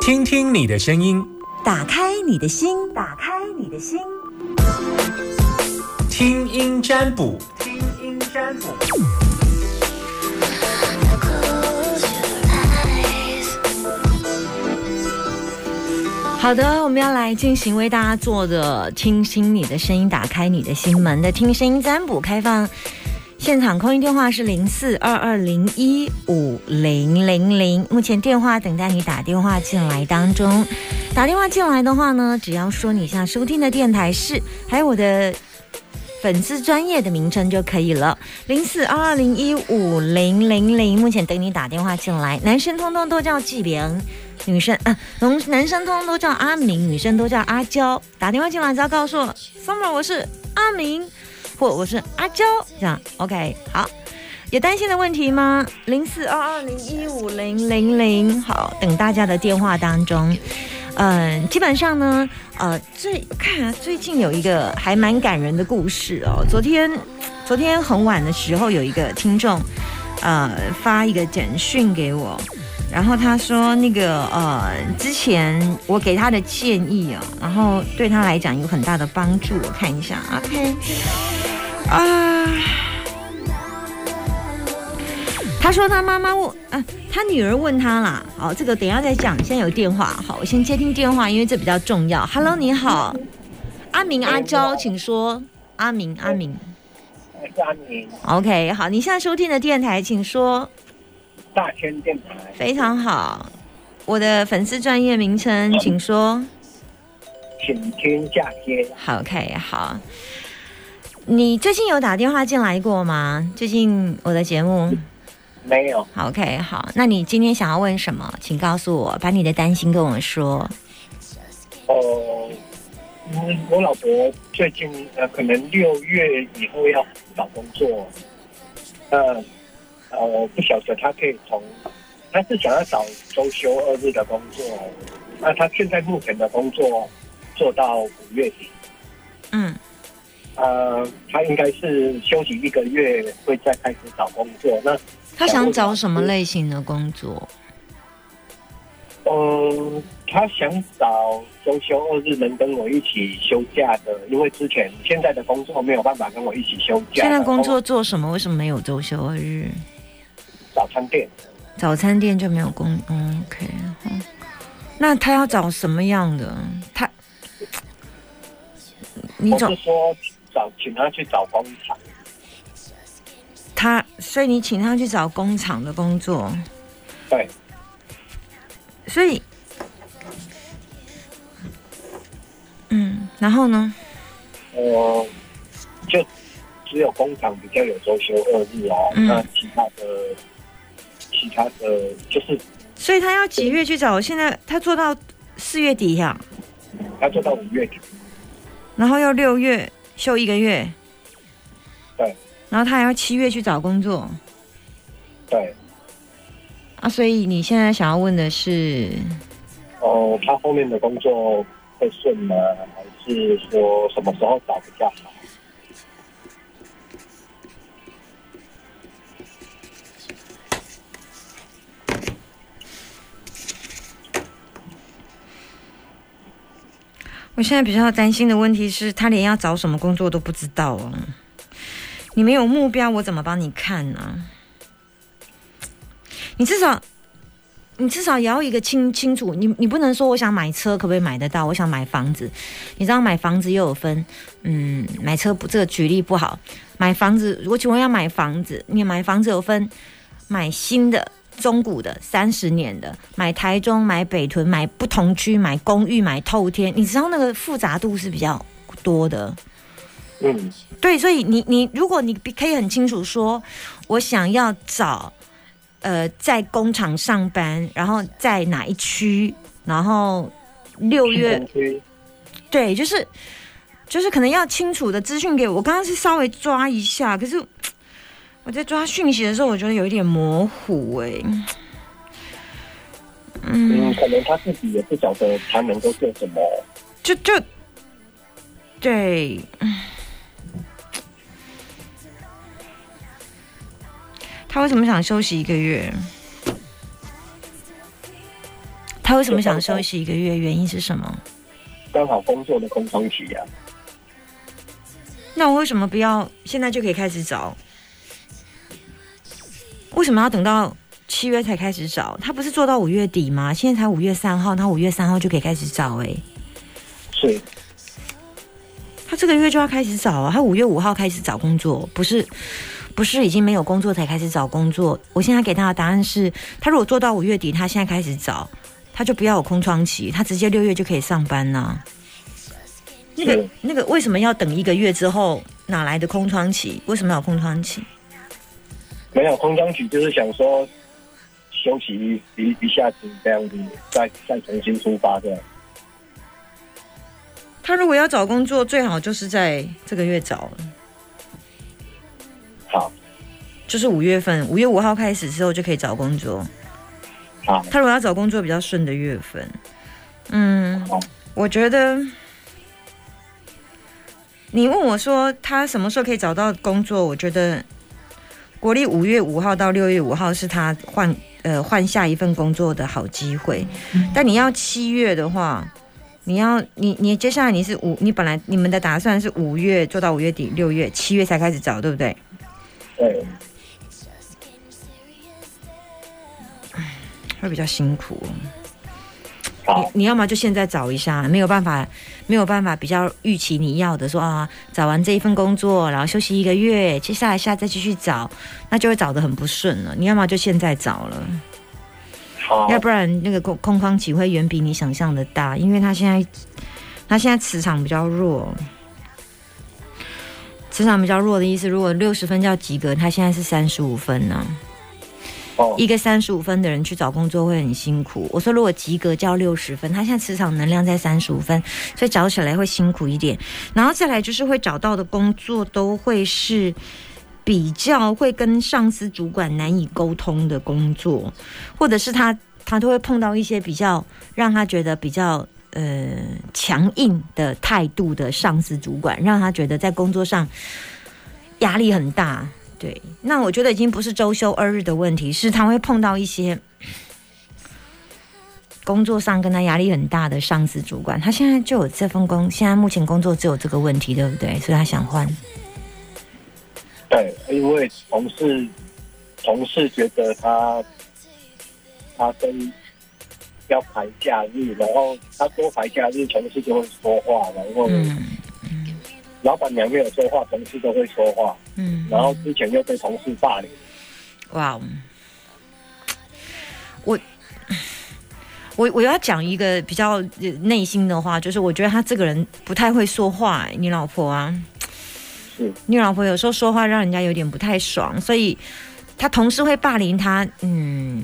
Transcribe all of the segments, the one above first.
听听你的声音，打开你的心，打开你的心，听音占卜，听音占卜。好的，我们要来进行为大家做的听心你的声音，打开你的心门的听声音占卜开放。现场空音电话是零四二二零一五零零零，目前电话等待你打电话进来当中。打电话进来的话呢，只要说你现在收听的电台是，还有我的粉丝专业的名称就可以了。零四二二零一五零零零，目前等你打电话进来。男生通通都叫纪良。女生啊，男男生通通都叫阿明，女生都叫阿娇。打电话进来只要告诉我，summer 我是阿明，或我是阿娇，这样 OK 好。有担心的问题吗？零四二二零一五零零零，好，等大家的电话当中。嗯，基本上呢，呃，最看，最近有一个还蛮感人的故事哦。昨天，昨天很晚的时候，有一个听众，呃，发一个简讯给我。然后他说那个呃，之前我给他的建议啊，然后对他来讲有很大的帮助。我看一下，OK，啊，他说他妈妈问，啊，他女儿问他啦。好，这个等一下再讲，现在有电话，好，我先接听电话，因为这比较重要。Hello，你好，阿明阿娇，请说，阿明阿明，阿明，OK，好，你现在收听的电台，请说。大千电台非常好，我的粉丝专业名称，请说。请听下接。好，OK，好。你最近有打电话进来过吗？最近我的节目没有。OK，好。那你今天想要问什么？请告诉我，把你的担心跟我说。哦，嗯，我老婆最近呃，可能六月以后要找工作，呃。呃，不晓得她可以从，她是想要找周休二日的工作，那她现在目前的工作做到五月底，嗯，呃，他应该是休息一个月，会再开始找工作。那他想找什么类型的工作？嗯，他想找周休二日能跟我一起休假的，因为之前现在的工作没有办法跟我一起休假。现在工作做什么？为什么没有周休二日？早餐店，早餐店就没有工嗯，OK，那他要找什么样的？他，你总是说找请他去找工厂，他，所以你请他去找工厂的工作，对，所以，嗯，然后呢？我就只有工厂比较有周休二日啊，那其他的。其他的就是，所以他要几月去找？现在他做到四月底呀，他做到五月底，然后要六月休一个月，对，然后他还要七月去找工作，对，啊，所以你现在想要问的是，哦，他后面的工作会顺吗？还是说什么时候找比较好？我现在比较担心的问题是，他连要找什么工作都不知道哦。你没有目标，我怎么帮你看呢？你至少，你至少也要一个清清楚。你你不能说我想买车，可不可以买得到？我想买房子，你知道买房子又有分，嗯，买车不这个举例不好。买房子，如果请问要买房子，你买房子有分买新的。中古的三十年的，买台中、买北屯、买不同区、买公寓、买透天，你知道那个复杂度是比较多的。嗯，对，所以你你如果你可以很清楚说，我想要找呃在工厂上班，然后在哪一区，然后六月，对，就是就是可能要清楚的资讯给我。我刚刚是稍微抓一下，可是。我在抓讯息的时候，我觉得有一点模糊哎。嗯，可能他自己也不晓得他能够做什么。就就对，他为什么想休息一个月？他为什么想休息一个月？原因是什么？刚好工作的空窗期啊。那我为什么不要现在就可以开始找？为什么要等到七月才开始找？他不是做到五月底吗？现在才五月三号，他五月三号就可以开始找哎、是，他这个月就要开始找啊，他五月五号开始找工作，不是不是已经没有工作才开始找工作。我现在给他的答案是，他如果做到五月底，他现在开始找，他就不要有空窗期，他直接六月就可以上班呐、那个那个为什么要等一个月之后？哪来的空窗期？为什么要有空窗期？没有空窗期，就是想说休息一一下子这样子，再再重新出发这样。他如果要找工作，最好就是在这个月找，好，就是五月份，五月五号开始之后就可以找工作。好，他如果要找工作比较顺的月份，嗯，我觉得你问我说他什么时候可以找到工作，我觉得国历五月五号到六月五号是他换呃换下一份工作的好机会，但你要七月的话。你要你你接下来你是五，你本来你们的打算是五月做到五月底，六月七月才开始找，对不对？对，会比较辛苦。好，你你要么就现在找一下，没有办法，没有办法比较预期你要的，说啊，找完这一份工作，然后休息一个月，接下来下再继续找，那就会找的很不顺了。你要么就现在找了，好，要不然那个空空窗期会远比你想象的大，因为他现在他现在磁场比较弱。磁场比较弱的意思，如果六十分叫及格，他现在是三十五分呢、一个三十五分的人去找工作会很辛苦。我说如果及格叫六十分，他现在磁场能量在三十五分，所以找起来会辛苦一点。然后再来就是会找到的工作都会是比较会跟上司主管难以沟通的工作，或者是他他都会碰到一些比较让他觉得比较。呃，强硬的态度的上司主管，让他觉得在工作上压力很大，对，那我觉得已经不是周休二日的问题，是他会碰到一些工作上跟他压力很大的上司主管。他现在就有这份工，现在目前工作只有这个问题，对不对？所以他想换。对，因为同事同事觉得他他跟要排假日，然后他多排假日，同事就会说话，然后嗯老板娘没有说话，同事都会说话，嗯，然后之前又被同事霸凌。哇哦，我我我要讲一个比较呃内心的话，就是我觉得他这个人不太会说话、欸你老婆啊，是你老婆有时候说话让人家有点不太爽，所以他同事会霸凌他。嗯，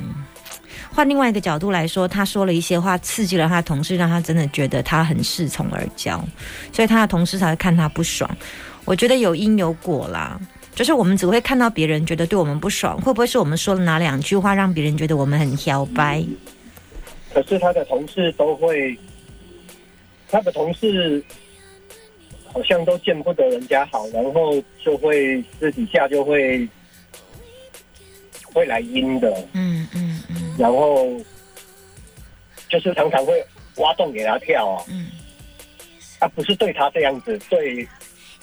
换另外一个角度来说，他说了一些话刺激了他的同事，让他真的觉得他很恃宠而骄，所以他的同事才会看他不爽。我觉得有因有果啦。就是我们只会看到别人觉得对我们不爽，会不会是我们说了哪两句话让别人觉得我们很摇摆？可是他的同事都会，他的同事好像都见不得人家好，然后就会私底下就会会来阴的，嗯嗯嗯然后就是常常会挖洞给他跳啊，嗯啊，不是对他这样子，对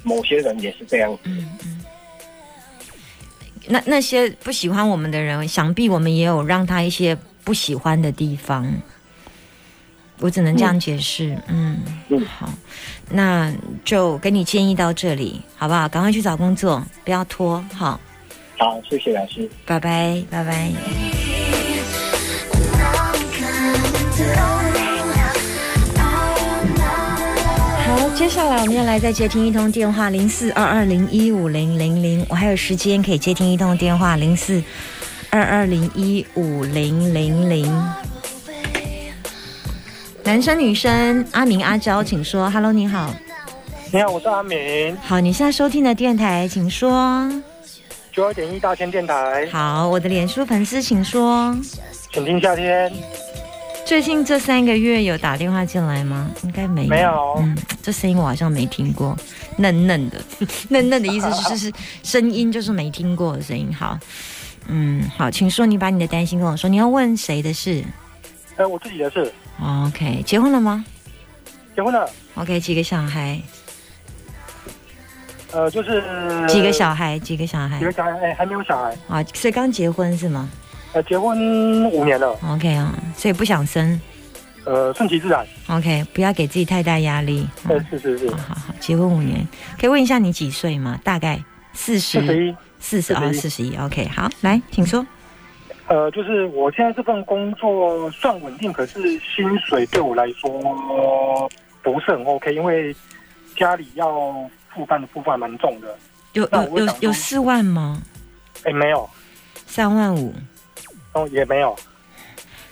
某些人也是这样子。嗯嗯。那那些不喜欢我们的人，想必我们也有让他一些不喜欢的地方。我只能这样解释，嗯，嗯好，那就给你建议到这里，好不好？赶快去找工作，不要拖，好，好，谢谢老师。拜拜，拜拜。好，接下来我们要来再接听一通电话，零四二二零一五零零零，我还有时间可以接听一通电话，零四二二零一五零零零。男生女生，阿明阿娇，请说。Hello，你好，你好，我是阿明，好，你现在收听的电台，请说。九二点一大千电台，好，我的脸书粉丝，请说。请听夏天。最近这三个月有打电话进来吗？应该没有。没有嗯，这声音我好像没听过，嫩嫩的，嫩嫩的意思就是是声音就是没听过的声音。好，嗯，好，请说，你把你的担心跟我说，你要问谁的事？呃，我自己的事 OK，结婚了吗结婚了，？OK，几个小孩？呃，就是几个小孩？几个小孩几？个小孩，哎，还没有小孩，啊，所以刚结婚是吗呃，结婚五年了，？OK 啊，所以不想生。呃，顺其自然，OK，不要给自己太大压力。呃嗯，是是是好，好好，结婚五年，可以问一下你几岁吗？大概四十、四十一，四十啊，四十一。OK，好，来，请说。呃，就是我现在这份工作算稳定，可是薪水对我来说不是很 OK，因为家里要负担的部分还蛮重的。有有有有四万吗？哎，没有，三万五？哦，也没有。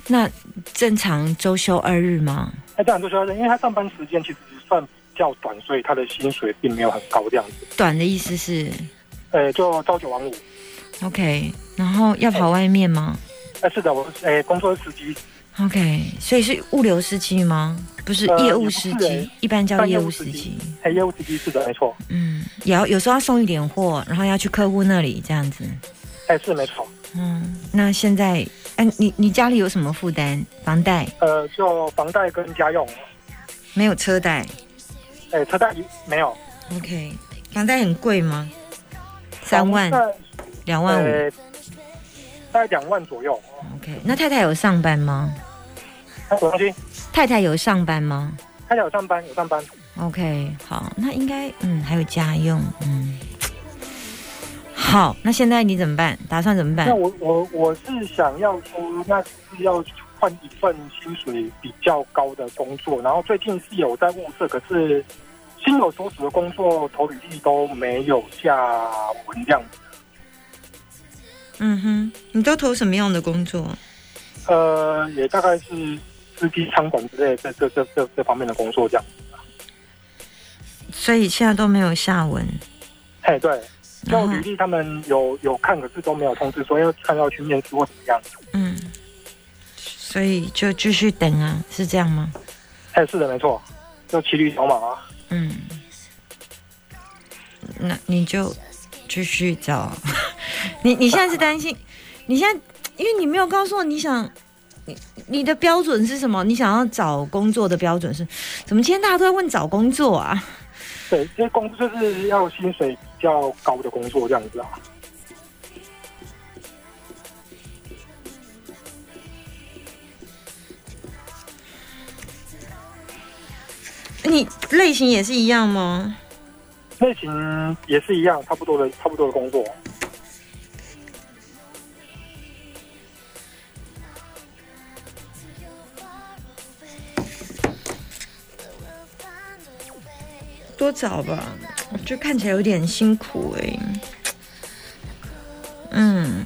那正常周休二日吗？他正常周休二日，因为他上班时间其实算比较短，所以他的薪水并没有很高这样子。短的意思是呃，就朝九晚五。OK，然后要跑外面吗哎，是的，我哎工作是司机，？OK，所以是物流司机吗？不是呃业务司机一般叫业务司机。哎，业务司机是的，没错。嗯，也要有时候要送一点货，然后要去客户那里这样子。哎，是没错。嗯，那现在，哎、你你家里有什么负担？房贷呃，就房贷跟家用，没有车贷哎，车贷没有。？OK，房贷很贵吗？三万、两万五呃，大概两万左右。？OK，那太太有上班吗？他什么东西？太太有上班吗太太有上班，有上班。？OK，好，那应该嗯还有家用，嗯，好，那现在你怎么办？打算怎么办那？我我我是想要说，那是要换一份薪水比较高的工作，然后最近是有在物色，可是心有所属的工作投履历都没有下文这样子。嗯哼，你都投什么样的工作？呃，也大概是司机、餐馆之类的这这这这这方面的工作这样。所以现在都没有下文。嘿，对，就履历他们有有看，可是都没有通知说要看要去面试或怎么样。嗯，所以就继续等啊，是这样吗？哎，是的，没错，就骑驴找马啊。嗯，那你就继续找。你你现在是担心？你现在因为你没有告诉我你想你你的标准是什么？你想要找工作的标准是？怎么今天大家都在问找工作啊？对，这些工作就是要薪水比较高的工作这样子啊。你类型也是一样吗？类型也是一样，差不多的，差不多的工作。多找吧，我觉得看起来有点辛苦哎、嗯，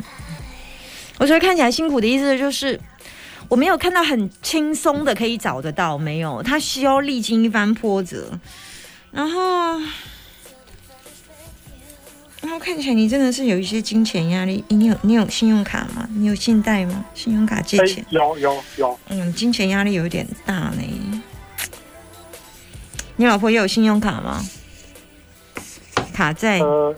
我觉得看起来辛苦的意思就是，我没有看到很轻松的可以找得到，没有，他需要历经一番波折，然后，然后看起来你真的是有一些金钱压力，你有你有信用卡吗？你有信贷吗？信用卡借哎钱？，有有有，嗯，金钱压力有点大呢。你老婆也有信用卡吗？卡在？呃，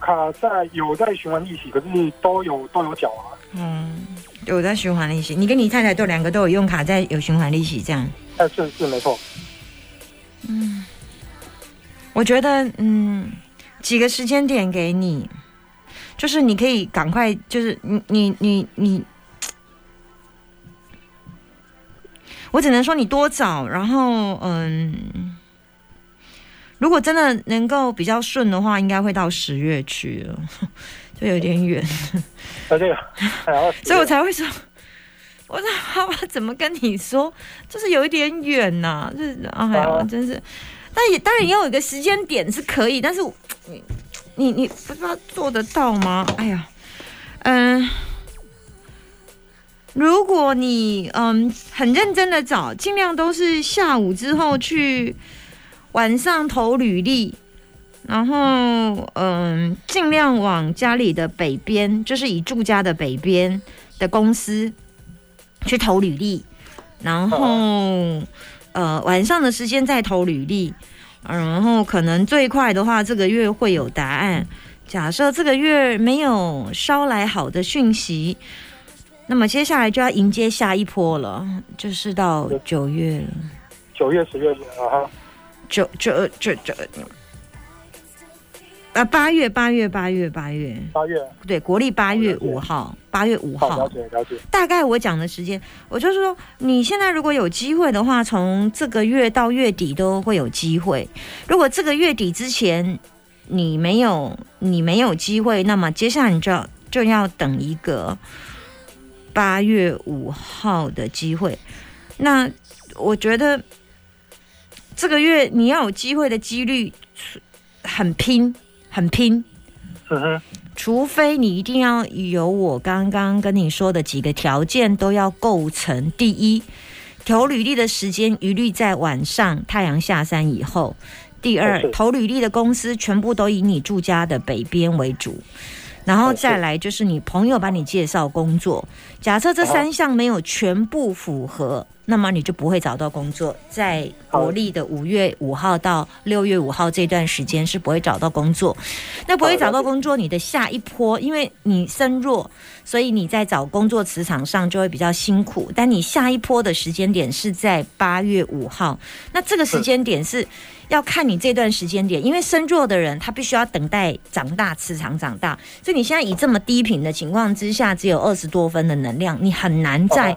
卡在有在循环利息，可是都有都有缴啊。嗯，有在循环利息。你跟你太太都两个都有用卡在，有循环利息这样。哎，是是没错。嗯我觉得，嗯，几个时间点给你，就是你可以赶快，就是你你你你，我只能说你多找，然后嗯，如果真的能够比较顺的话，应该会到十月去了，就有点远，而且还要，所以我才会说。我说爸爸怎么跟你说，就是有一点远呐、就是哎呀，啊真是。但也当然也有一个时间点是可以，但是你你你不知道做得到吗？哎呀，嗯、如果你嗯很认真的找，尽量都是下午之后去，晚上投履历，然后嗯尽量往家里的北边，就是以住家的北边的公司去投履历，然后。呃晚上的时间再投履历，呃然后可能最快的话这个月会有答案。假设这个月没有捎来好的讯息，那么接下来就要迎接下一波了，就是到九月了，九月、十月啊哈，九九九九。啊，八月，八月，八月，八月，八月，对，国历八月五号，八月五号了，解了解，大概我讲的时间，我就是说，你现在如果有机会的话，从这个月到月底都会有机会。如果这个月底之前你没有你没有机会，那么接下来你就要就要等一个八月五号的机会。那我觉得这个月你要有机会的几率很拼，很拼。嗯哼，除非你一定要有我刚刚跟你说的几个条件都要构成。第一，投履历的时间一律在晚上太阳下山以后；第二，投履历的公司全部都以你住家的北边为主。然后再来就是你朋友帮你介绍工作，假设这三项没有全部符合，那么你就不会找到工作。在国历的五月五号到六月五号这段时间是不会找到工作。那不会找到工作，你的下一波，因为你身弱，所以你在找工作职场上就会比较辛苦。但你下一波的时间点是在八月五号，那这个时间点是要看你这段时间点，因为身弱的人他必须要等待长大，磁场长大，所以你现在以这么低频的情况之下，只有二十多分的能量，你很难在。哦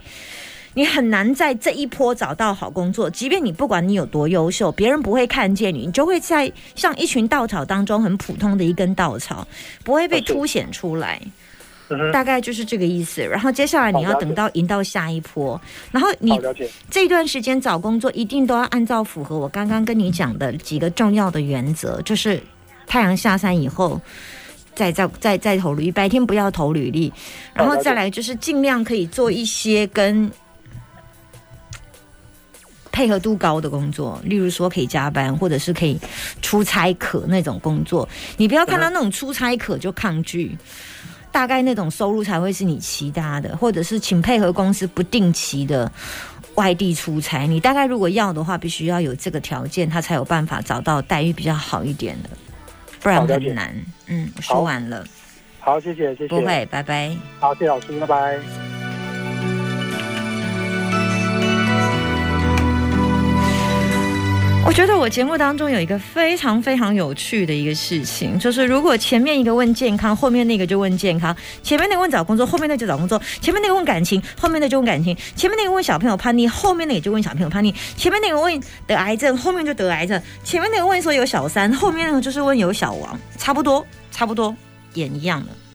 你很难在这一波找到好工作，即便你不管你有多优秀，别人不会看见你，你就会在像一群稻草当中很普通的一根稻草，不会被凸显出来。嗯，大概就是这个意思。然后接下来你要等到赢到下一波，然后你这段时间找工作一定都要按照符合我刚刚跟你讲的几个重要的原则，就是太阳下山以后。再再再再投履历，白天不要投履历，然后再来就是尽量可以做一些跟配合度高的工作，例如说可以加班，或者是可以出差可那种工作。你不要看到那种出差可就抗拒，大概那种收入才会是你其他的，或者是请配合公司不定期的外地出差。你大概如果要的话，必须要有这个条件，他才有办法找到待遇比较好一点的，不然很难。嗯，说完了，好，谢谢，谢谢，不会，拜拜。好，谢谢老师，拜拜。我觉得我节目当中有一个非常非常有趣的一个事情，就是如果前面一个问健康，后面那个就问健康；前面那个问找工作，后面那个就找工作；前面那个问感情，后面那个就问感情；前面那个问小朋友叛逆，后面那个就问小朋友叛逆；前面那个问得癌症，后面就得癌症；前面那个问说有小三，后面那个就是问有小王，差不多，差不多，也一样的。